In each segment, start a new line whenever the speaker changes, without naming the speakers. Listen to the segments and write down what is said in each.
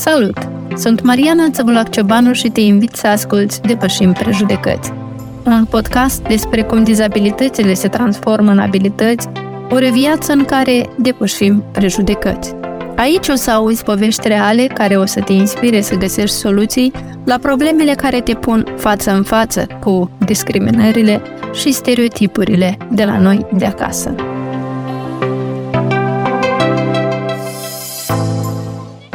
Salut! Sunt Mariana Țăbulac Ciobanu și te invit să asculți Depășim Prejudecăți, un podcast despre cum dizabilitățile se transformă în abilități, o viață în care depășim prejudecăți. Aici o să auzi povești reale care o să te inspire să găsești soluții la problemele care te pun față în față cu discriminările și stereotipurile de la noi de acasă.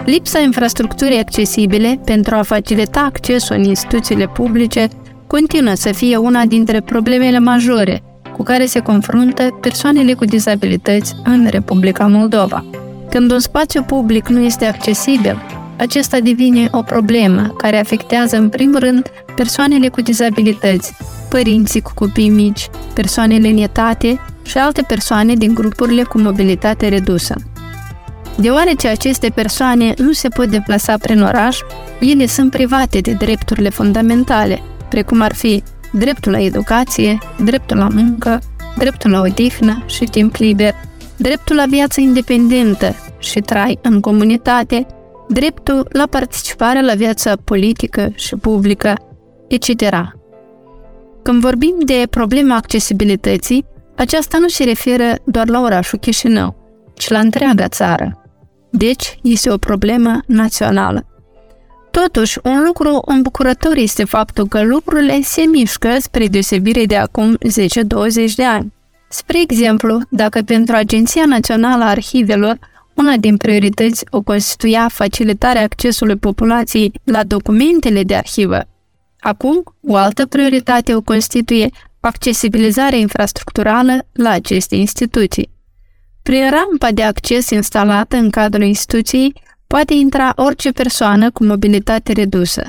Lipsa infrastructurii accesibile pentru a facilita accesul în instituțiile publice continuă să fie una dintre problemele majore cu care se confruntă persoanele cu dizabilități în Republica Moldova. Când un spațiu public nu este accesibil, acesta devine o problemă care afectează în primul rând persoanele cu dizabilități, părinții cu copii mici, persoanele în etate și alte persoane din grupurile cu mobilitate redusă. Deoarece aceste persoane nu se pot deplasa prin oraș, ele sunt private de drepturile fundamentale, precum ar fi dreptul la educație, dreptul la muncă, dreptul la odihnă și timp liber, dreptul la viață independentă și trai în comunitate, dreptul la participare la viața politică și publică, etc. Când vorbim de problema accesibilității, aceasta nu se referă doar la orașul Chișinău, ci la întreaga țară. Deci, este o problemă națională. Totuși, un lucru îmbucurător este faptul că lucrurile se mișcă spre deosebire de acum 10-20 de ani. Spre exemplu, dacă pentru Agenția Națională a Arhivelor una din priorități o constituia facilitarea accesului populației la documentele de arhivă, acum o altă prioritate o constituie accesibilizarea infrastructurală la aceste instituții. Prin rampa de acces instalată în cadrul instituției poate intra orice persoană cu mobilitate redusă.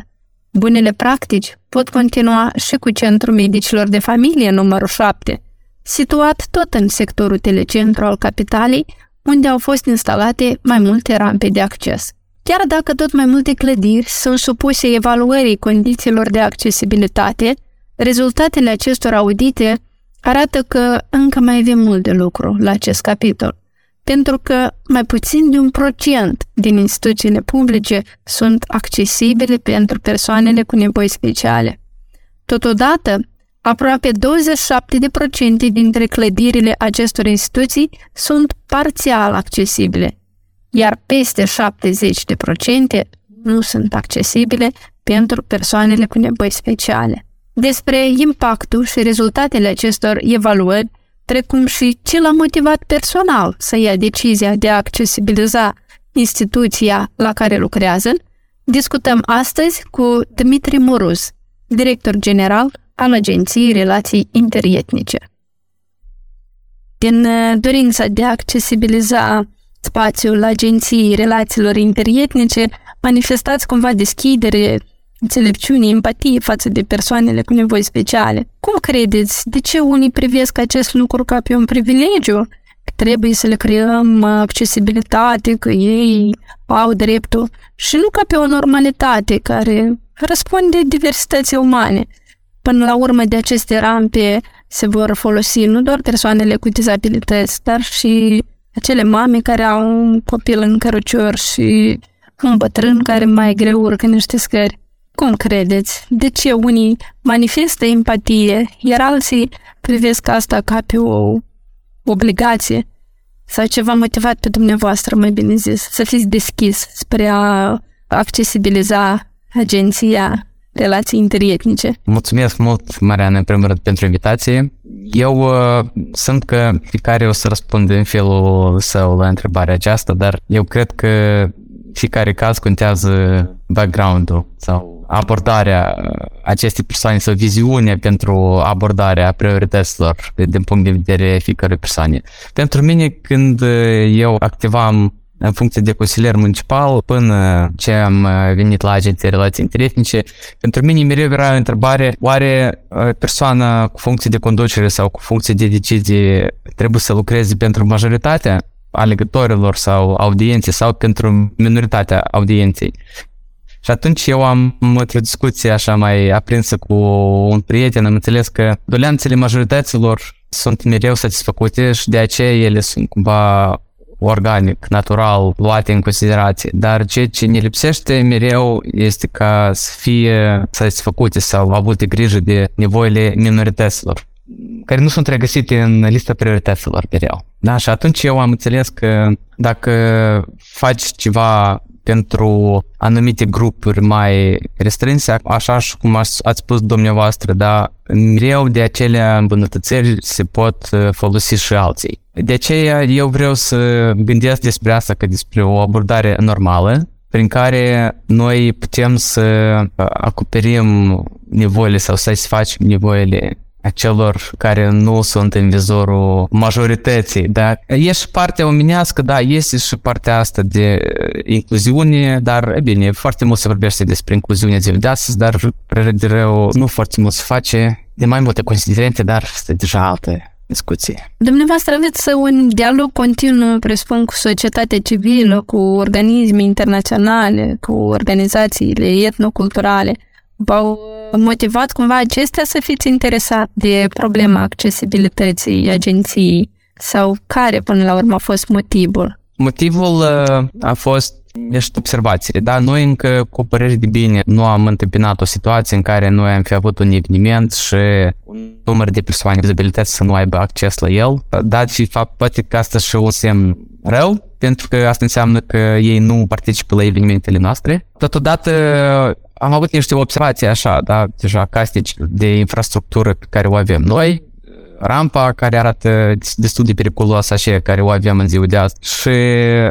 Bunele practici pot continua și cu Centrul Medicilor de Familie numărul 7, situat tot în sectorul telecentru al capitalei, unde au fost instalate mai multe rampe de acces. Chiar dacă tot mai multe clădiri sunt supuse evaluării condițiilor de accesibilitate, rezultatele acestor audite arată că încă mai avem mult de lucru la acest capitol, pentru că mai puțin de un procent din instituțiile publice sunt accesibile pentru persoanele cu nevoi speciale. Totodată, aproape 27% dintre clădirile acestor instituții sunt parțial accesibile, iar peste 70% nu sunt accesibile pentru persoanele cu nevoi speciale despre impactul și rezultatele acestor evaluări, precum și ce l-a motivat personal să ia decizia de a accesibiliza instituția la care lucrează, discutăm astăzi cu Dmitri Moruz, director general al Agenției Relații Interietnice. Din uh, dorința de a accesibiliza spațiul Agenției Relațiilor Interietnice, manifestați cumva deschidere înțelepciune, empatie față de persoanele cu nevoi speciale. Cum credeți? De ce unii privesc acest lucru ca pe un privilegiu? Că trebuie să le creăm accesibilitate, că ei au dreptul și nu ca pe o normalitate care răspunde diversității umane. Până la urmă de aceste rampe se vor folosi nu doar persoanele cu dizabilități, dar și acele mame care au un copil în cărucior și un bătrân care mai greu urcă niște scări. Cum credeți? De ce unii manifestă empatie, iar alții privesc asta ca pe o obligație? Sau ce v-a motivat pe dumneavoastră, mai bine zis, să fiți deschis spre a accesibiliza agenția relații interietnice.
Mulțumesc mult, Mariana, în primul rând, pentru invitație. Eu uh, sunt că fiecare o să răspundă în felul său la întrebarea aceasta, dar eu cred că fiecare caz contează background-ul sau abordarea acestei persoane sau viziunea pentru abordarea priorităților din punct de vedere fiecare persoane. Pentru mine, când eu activam în funcție de consilier municipal până ce am venit la agenția relații interetnice, pentru mine mereu era întrebare, oare persoana cu funcție de conducere sau cu funcție de decizie trebuie să lucreze pentru majoritatea alegătorilor sau audienței sau pentru minoritatea audienței. Și atunci eu am într-o discuție așa mai aprinsă cu un prieten, am înțeles că doleanțele majorităților sunt mereu satisfăcute și de aceea ele sunt cumva organic, natural, luate în considerație, dar ceea ce ne lipsește mereu este ca să fie satisfăcute sau avute grijă de nevoile minorităților care nu sunt regăsite în lista priorităților mereu. Da? Și atunci eu am înțeles că dacă faci ceva pentru anumite grupuri mai restrânse, așa și cum ați spus dumneavoastră, da, mereu de acelea îmbunătățiri se pot uh, folosi și alții. De aceea eu vreau să gândesc despre asta ca despre o abordare normală, prin care noi putem să uh, acoperim nevoile sau să satisfacem nevoile celor care nu sunt în vizorul majorității. Da? E și partea omenească, da, este și partea asta de incluziune, dar, e bine, foarte mult se vorbește despre incluziune de, de astăzi, dar, de rău, nu foarte mult se face de mai multe considerente, dar este deja alte discuție.
Dumneavoastră aveți un dialog continuu, presupun, cu societatea civilă, cu organisme internaționale, cu organizațiile etnoculturale. V-au motivat cumva acestea să fiți interesat de problema accesibilității agenției sau care până la urmă a fost motivul?
Motivul uh, a fost niște observații. Da, noi încă cu păreri de bine nu am întâmpinat o situație în care noi am fi avut un eveniment și un număr de persoane cu dizabilități să nu aibă acces la el, dat și fapt poate că asta și un semn rău, pentru că asta înseamnă că ei nu participă la evenimentele noastre. Totodată am avut niște observații așa, da, deja castici de infrastructură pe care o avem noi, rampa care arată destul de periculoasă așa, care o avem în ziua de azi. Și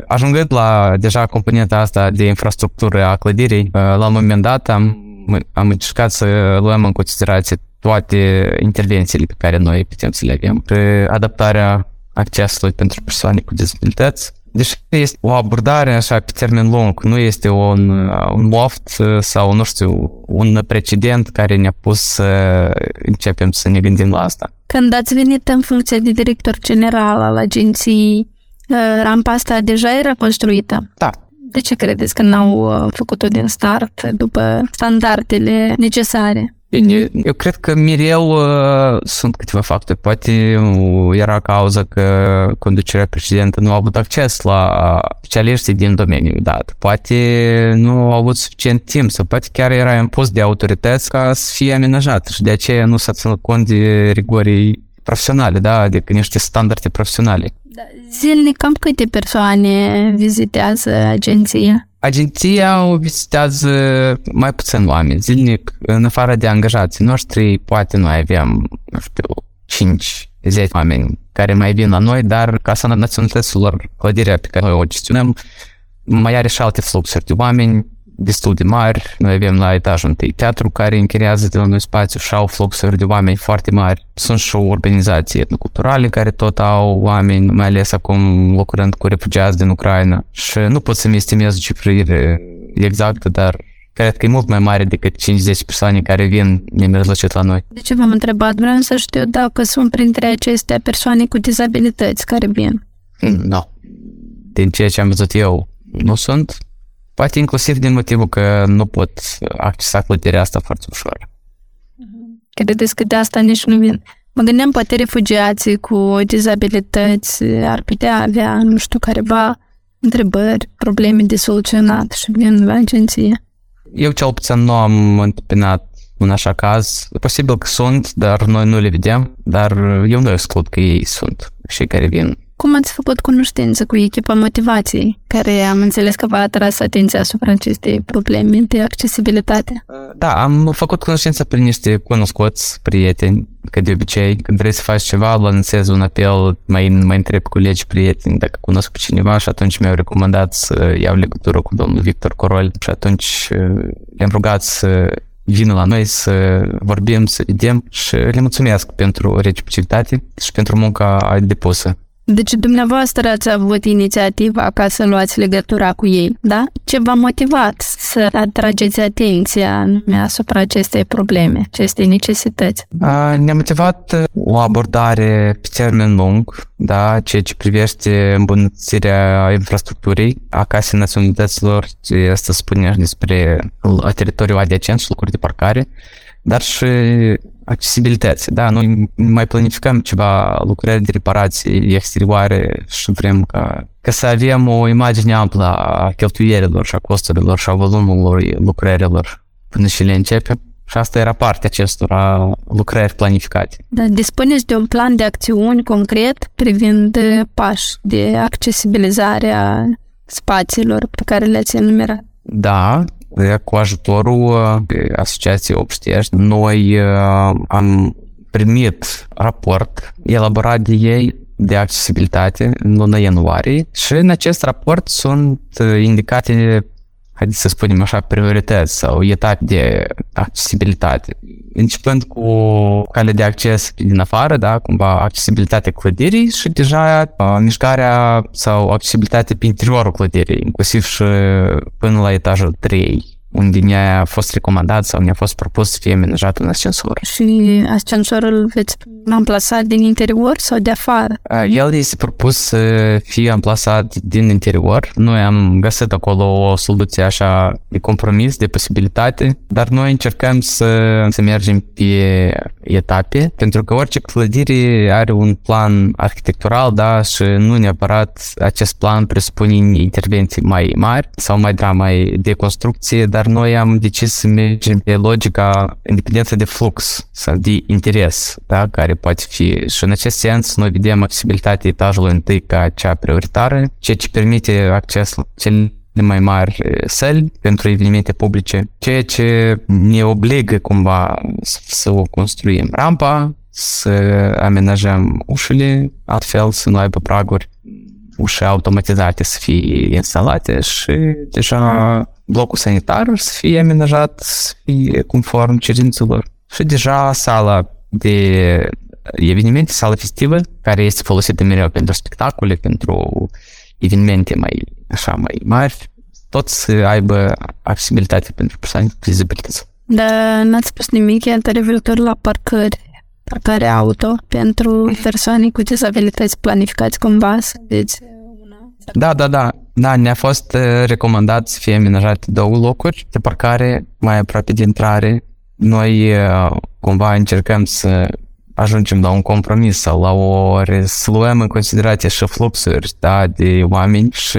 ajungând la deja componenta asta de infrastructură a clădirii, la un moment dat am, am încercat să luăm în considerație toate intervențiile pe care noi putem să le avem. Pe adaptarea accesului pentru persoane cu dizabilități, Deși este o abordare așa pe termen lung, nu este un, un loft sau, nu știu, un precedent care ne-a pus să începem să ne gândim la asta.
Când ați venit în funcție de director general al agenției, ă, rampa asta deja era construită?
Da.
De ce credeți că n-au ă, făcut-o din start după standardele necesare?
Bine, eu cred că mereu uh, sunt câteva factori. Poate uh, era cauza că conducerea precedentă nu a avut acces la specialiștii din domeniu dat. Poate nu au avut suficient timp sau poate chiar era impus de autorități ca să fie amenajat și de aceea nu s-a ținut cont de rigorii profesionale, da, adică niște standarde profesionale. Da,
zilnic cam câte persoane vizitează agenția?
Agenția o vizitează mai puțin oameni zilnic, în afară de angajații noștri, poate noi avem, nu știu, 5-10 oameni care mai vin la noi, dar Casa Naționalităților, clădirea pe care noi o gestionăm, mai are și alte fluxuri de oameni, destul de mari. Noi avem la etajul întâi teatru care închiriază de la noi spațiu și au fluxuri de oameni foarte mari. Sunt și organizații etnoculturale care tot au oameni, mai ales acum lucrând cu refugiați din Ucraina. Și nu pot să-mi estimez cifrire exactă, dar cred că e mult mai mare decât 50 persoane care vin nemijlocit la noi.
De ce v-am întrebat? Vreau să știu dacă sunt printre acestea persoane cu dizabilități care vin.
Nu. No. Din ceea ce am văzut eu, nu sunt. Poate inclusiv din motivul că nu pot accesa clădirea asta foarte ușor.
Credeți că de asta nici nu vin? Mă gândeam, poate refugiații cu dizabilități ar putea avea, nu știu, careva întrebări, probleme de soluționat și vin la agenție.
Eu cel puțin nu am întâmpinat un așa caz. Posibil că sunt, dar noi nu le vedem, dar eu nu exclud că ei sunt și care vin
cum ați făcut cunoștință cu echipa motivației, care am înțeles că v-a atras atenția asupra acestei probleme de accesibilitate?
Da, am făcut cunoștință prin niște cunoscuți, prieteni, că de obicei, când vrei să faci ceva, lansezi un apel, mai, mai întreb colegi, prieteni, dacă cunosc pe cineva și atunci mi-au recomandat să iau legătură cu domnul Victor Corol și atunci uh, le-am rugat să vină la noi să vorbim, să vedem și le mulțumesc pentru reciprocitate și pentru munca depusă.
Deci dumneavoastră ați avut inițiativa ca să luați legătura cu ei, da? Ce v-a motivat să atrageți atenția asupra acestei probleme, acestei necesități?
Ne-a motivat uh, o abordare pe termen lung, da, ceea ce privește îmbunătățirea infrastructurii a Casei Naționalităților, asta spune despre teritoriul adiacent și locuri de parcare, dar și accesibilității, da? Noi mai planificăm ceva lucrări de reparații exterioare și vrem ca, ca să avem o imagine amplă a cheltuielilor și a costurilor și a volumului lucrărilor până și le începem. Și asta era partea acestora lucrări planificate.
Da, dispuneți de un plan de acțiuni concret privind pași de accesibilizare a spațiilor pe care le-ați enumerat?
Da, cu ajutorul uh, Asociației Obștești, noi uh, am primit raport elaborat de ei de accesibilitate în luna ianuarie și în acest raport sunt uh, indicate haideți să spunem așa, priorități sau etape de accesibilitate. Începând cu cale de acces din afară, da, cumva accesibilitatea clădirii și deja uh, mișcarea sau accesibilitatea pe interiorul clădirii, inclusiv și până la etajul 3 unde ne-a fost recomandat sau ne-a fost propus să fie amenajat un ascensor.
Și ascensorul veți amplasat din interior sau de afară?
El este propus să fie amplasat din interior. Noi am găsit acolo o soluție așa de compromis, de posibilitate, dar noi încercăm să, să mergem pe etape, pentru că orice clădire are un plan arhitectural, da, și nu neapărat acest plan presupune intervenții mai mari sau mai drama mai de construcție, dar noi am decis să mergem pe logica independență de flux sau de interes, da, care poate fi. Și în acest sens, noi vedem accesibilitatea etajului întâi ca cea prioritară, ceea ce permite acces la cele mai mari săli pentru evenimente publice, ceea ce ne obligă cumva să o construim rampa, să amenajăm ușile, altfel să nu aibă praguri, uși automatizate să fie instalate și deja blocul sanitar să fie amenajat, să fie conform cerințelor. Și deja sala de evenimente, sala festivă, care este folosită mereu pentru spectacole, pentru evenimente mai, așa, mai mari, tot să aibă accesibilitate pentru persoane cu dizabilități.
Dar n-ați spus nimic iată referitor la parcări, parcare auto pentru persoane cu dizabilități planificați cumva să aveți una?
Da, da, da. Da, ne-a fost recomandat să fie amenajate două locuri de parcare mai aproape de intrare. Noi cumva încercăm să ajungem la un compromis sau la o să luăm în considerație și fluxuri da, de oameni și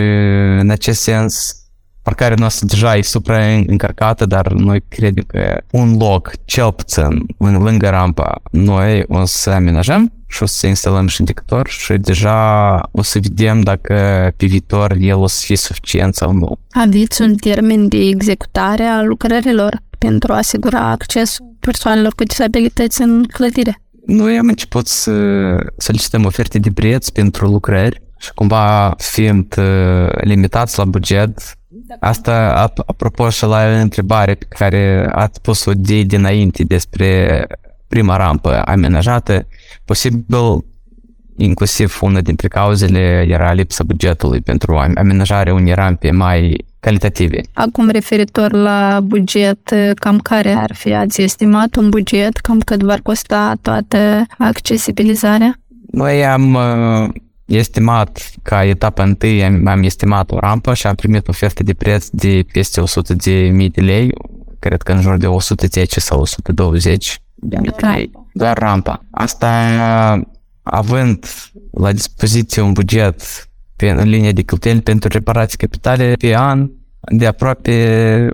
în acest sens parcarea noastră deja e supraîncărcată, dar noi credem că un loc, cel puțin, lângă rampa, noi o să amenajăm și o să instalăm și indicator și deja o să vedem dacă pe viitor el o să fie suficient sau nu.
Aveți un termen de executare a lucrărilor pentru a asigura accesul persoanelor cu disabilități în clădire?
Noi am început să solicităm oferte de preț pentru lucrări și cumva fiind uh, limitați la buget, asta apropo și la întrebare pe care ați pus-o de dinainte despre prima rampă amenajată, posibil inclusiv una dintre cauzele era lipsa bugetului pentru amenajarea unei rampe mai calitative.
Acum, referitor la buget, cam care ar fi? Ați estimat un buget? Cam cât va costa toată accesibilizarea?
Noi am uh, estimat ca etapa întâi, am, am estimat o rampă și am primit oferte de preț de peste 100 de mii de lei, cred că în jur de 110 sau 120 de mii de lei. Doar rampa. Asta având la dispoziție un buget pe, în linie de cheltuieli pentru reparații capitale pe an de aproape 150-175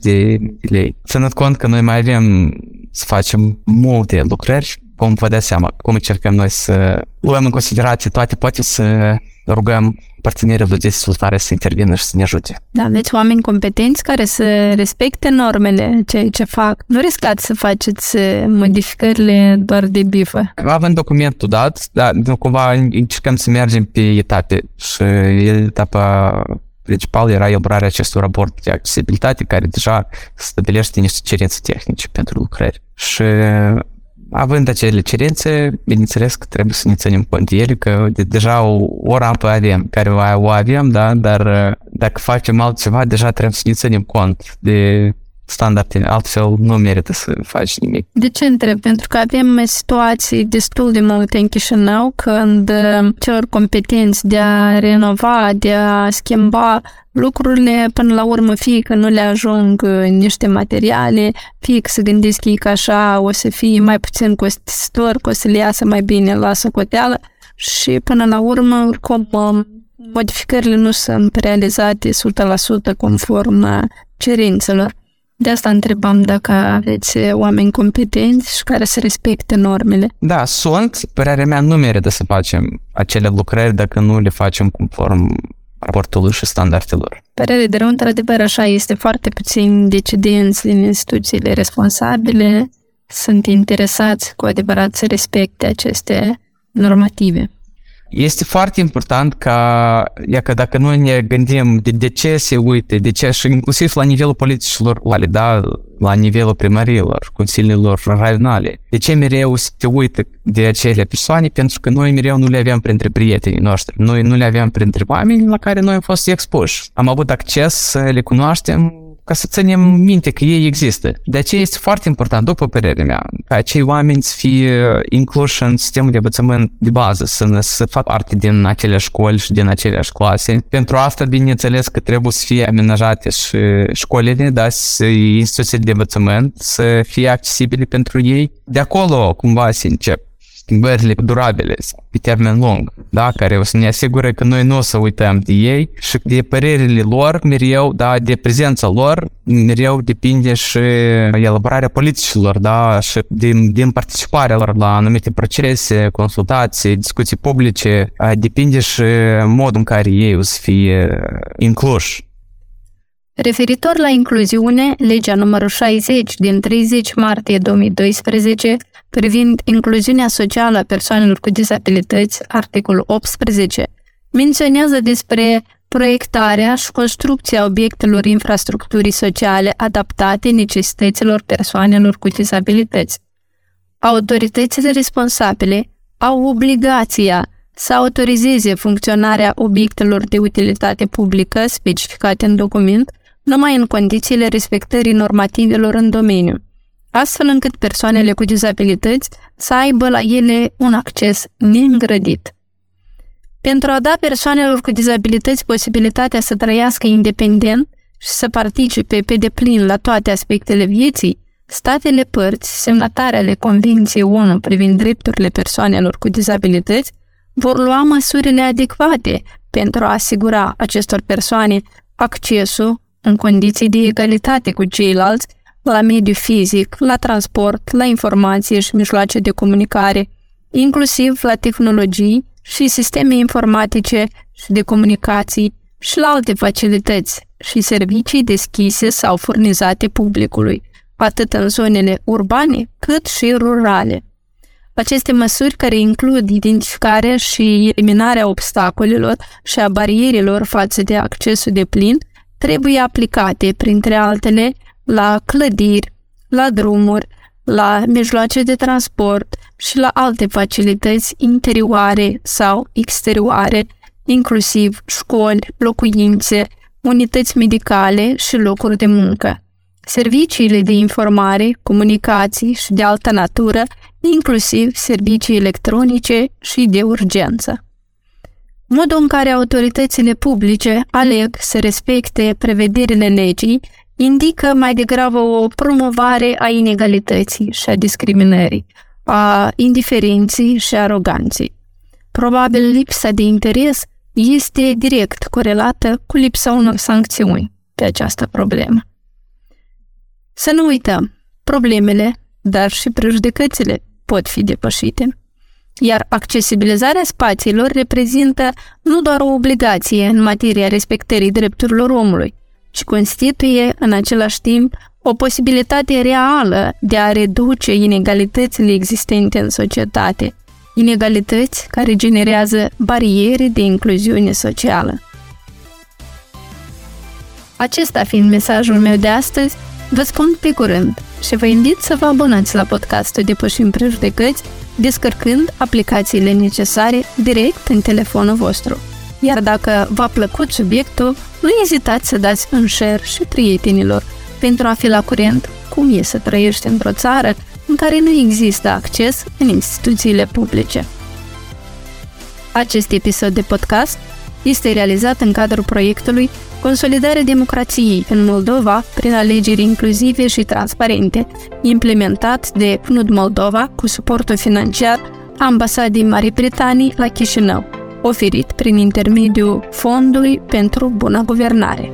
de lei. Ținând cont că noi mai avem să facem multe lucrări, cum vă dați seama, cum încercăm noi să luăm în considerație toate, poate să rugăm partenerii de dezvoltare să intervină și să ne ajute.
Da, aveți oameni competenți care să respecte normele, ceea ce fac. Nu riscați să faceți modificările doar de bifă.
Avem documentul dat, dar cumva încercăm să mergem pe etape și etapa principal era elaborarea acestui raport de accesibilitate care deja stabilește niște cerințe tehnice pentru lucrări. Și Având acele cerințe, bineînțeles că trebuie să ne ținem cont. De ele, că de, deja o, o rampă avem, care o avem, da, dar dacă facem altceva, deja trebuie să ne ținem cont de standarde, altfel nu merită să faci nimic.
De ce întreb? Pentru că avem situații destul de multe în Chișinău când uh, celor competenți de a renova, de a schimba lucrurile, până la urmă, fie că nu le ajung uh, niște materiale, fie că se gândesc ei că așa o să fie mai puțin costisitor, că o să le iasă mai bine la socoteală și până la urmă, oricum, um, modificările nu sunt realizate 100% conform cerințelor. De asta întrebam dacă aveți oameni competenți și care să respecte normele.
Da, sunt. Părerea mea nu merită să facem acele lucrări dacă nu le facem conform raportului și standardelor.
Părere de rău, într-adevăr, așa este foarte puțin decidenți din instituțiile responsabile sunt interesați cu adevărat să respecte aceste normative.
Este foarte important ca, ia că dacă noi ne gândim de, de ce se uite, de ce și inclusiv la nivelul politicilor locale, da, la nivelul primărilor, consiliilor raionale, de ce mereu se uită de acele persoane? Pentru că noi mereu nu le avem printre prietenii noștri, noi nu le avem printre oameni la care noi am fost expuși. Am avut acces să le cunoaștem ca să ținem minte că ei există. De aceea este foarte important, după părerea mea, ca acei oameni să fie incluși în sistemul de învățământ de bază, să, să facă parte din acele școli și din aceleași clase. Pentru asta, bineînțeles, că trebuie să fie amenajate și școlile, dar și instituțiile de învățământ să fie accesibile pentru ei. De acolo, cumva, se încep schimbările durabile pe termen lung, da, care o să ne asigure că noi nu o să uităm de ei și de părerile lor mereu, da, de prezența lor mereu depinde și elaborarea politicilor, da, și din, din participarea lor la anumite procese, consultații, discuții publice, depinde și modul în care ei o să fie incluși
Referitor la incluziune, legea numărul 60 din 30 martie 2012 privind incluziunea socială a persoanelor cu dizabilități, articolul 18, menționează despre proiectarea și construcția obiectelor infrastructurii sociale adaptate necesităților persoanelor cu dizabilități. Autoritățile responsabile au obligația să autorizeze funcționarea obiectelor de utilitate publică specificate în document numai în condițiile respectării normativelor în domeniu, astfel încât persoanele cu dizabilități să aibă la ele un acces neîngrădit. Pentru a da persoanelor cu dizabilități posibilitatea să trăiască independent și să participe pe deplin la toate aspectele vieții, statele părți, semnatare ale Convenției ONU privind drepturile persoanelor cu dizabilități, vor lua măsurile adecvate pentru a asigura acestor persoane accesul în condiții de egalitate cu ceilalți, la mediu fizic, la transport, la informație și mijloace de comunicare, inclusiv la tehnologii și sisteme informatice și de comunicații și la alte facilități și servicii deschise sau furnizate publicului, atât în zonele urbane cât și rurale. Aceste măsuri care includ identificarea și eliminarea obstacolelor și a barierilor față de accesul de plin trebuie aplicate, printre altele, la clădiri, la drumuri, la mijloace de transport și la alte facilități interioare sau exterioare, inclusiv școli, locuințe, unități medicale și locuri de muncă. Serviciile de informare, comunicații și de altă natură, inclusiv servicii electronice și de urgență. Modul în care autoritățile publice aleg să respecte prevederile legii indică mai degrabă o promovare a inegalității și a discriminării, a indiferenței și aroganței. Probabil lipsa de interes este direct corelată cu lipsa unor sancțiuni pe această problemă. Să nu uităm, problemele, dar și prejudecățile pot fi depășite iar accesibilizarea spațiilor reprezintă nu doar o obligație în materia respectării drepturilor omului, ci constituie în același timp o posibilitate reală de a reduce inegalitățile existente în societate, inegalități care generează bariere de incluziune socială. Acesta fiind mesajul meu de astăzi, vă spun pe curând și vă invit să vă abonați la podcastul Depășim Prejudecăți descărcând aplicațiile necesare direct în telefonul vostru. Iar dacă v-a plăcut subiectul, nu ezitați să dați un share și prietenilor, pentru a fi la curent cum e să trăiești într-o țară în care nu există acces în instituțiile publice. Acest episod de podcast este realizat în cadrul proiectului Consolidarea democrației în Moldova prin alegeri inclusive și transparente, implementat de PNUD Moldova cu suportul financiar a Ambasadei Marii Britanii la Chișinău, oferit prin intermediul Fondului pentru Bună Guvernare.